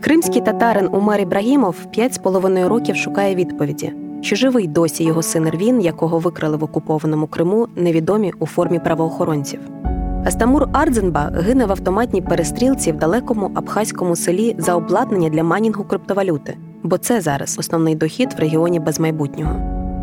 Кримський татарин Умар Ібрагімов п'ять з половиною років шукає відповіді, чи живий досі його син Рвін, якого викрали в окупованому Криму, невідомі у формі правоохоронців. Астамур Ардзенба гине в автоматній перестрілці в далекому абхазькому селі за обладнання для манінгу криптовалюти, бо це зараз основний дохід в регіоні без майбутнього.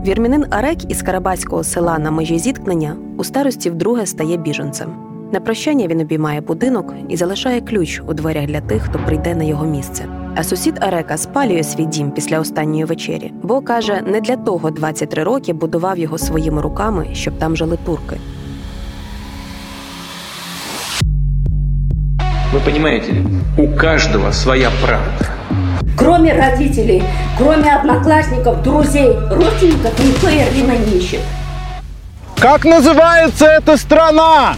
Вірмінин Арек із Карабаського села на межі зіткнення у старості вдруге стає біженцем. На прощання він обіймає будинок і залишає ключ у дверях для тих, хто прийде на його місце. А сусід Арека спалює свій дім після останньої вечері, бо каже, не для того 23 роки будував його своїми руками, щоб там жили турки. Вы понимаете, у каждого своя правда. Кроме родителей, кроме одноклассников, друзей, родственников, никто Эрвина не ищет. Как называется эта страна?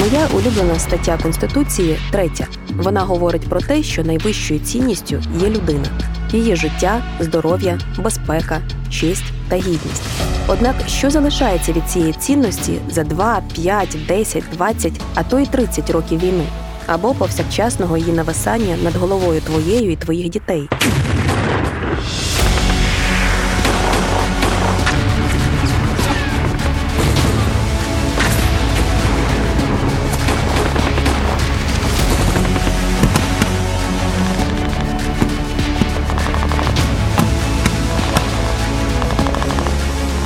Моя улюблена стаття Конституції третя. Вона говорить про те, що найвищою цінністю є людина, її життя, здоров'я, безпека, честь та гідність. Однак, що залишається від цієї цінності за 2, 5, 10, 20, а то й 30 років війни, або повсякчасного її нависання над головою твоєю і твоїх дітей.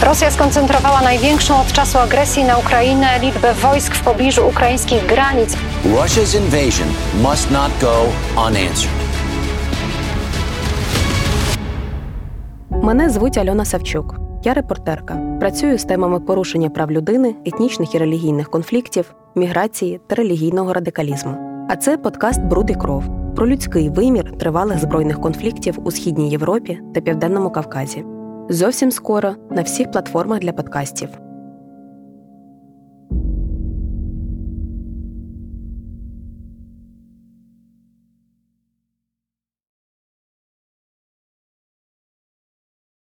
Rosja skoncentrowała największą od czasu agresji na Ukrainę liczbę wojsk w pobliżu ukraińskich granic. Russia's invasion must not go unanswered. Мене звуть Альона Савчук. Я репортерка. Працюю з темами порушення прав людини, етнічних і релігійних конфліктів, міграції та релігійного радикалізму. А це подкаст Бруд і кров про людський вимір тривалих збройних конфліктів у східній Європі та Південному Кавказі. Зовсім скоро на всіх платформах для подкастів.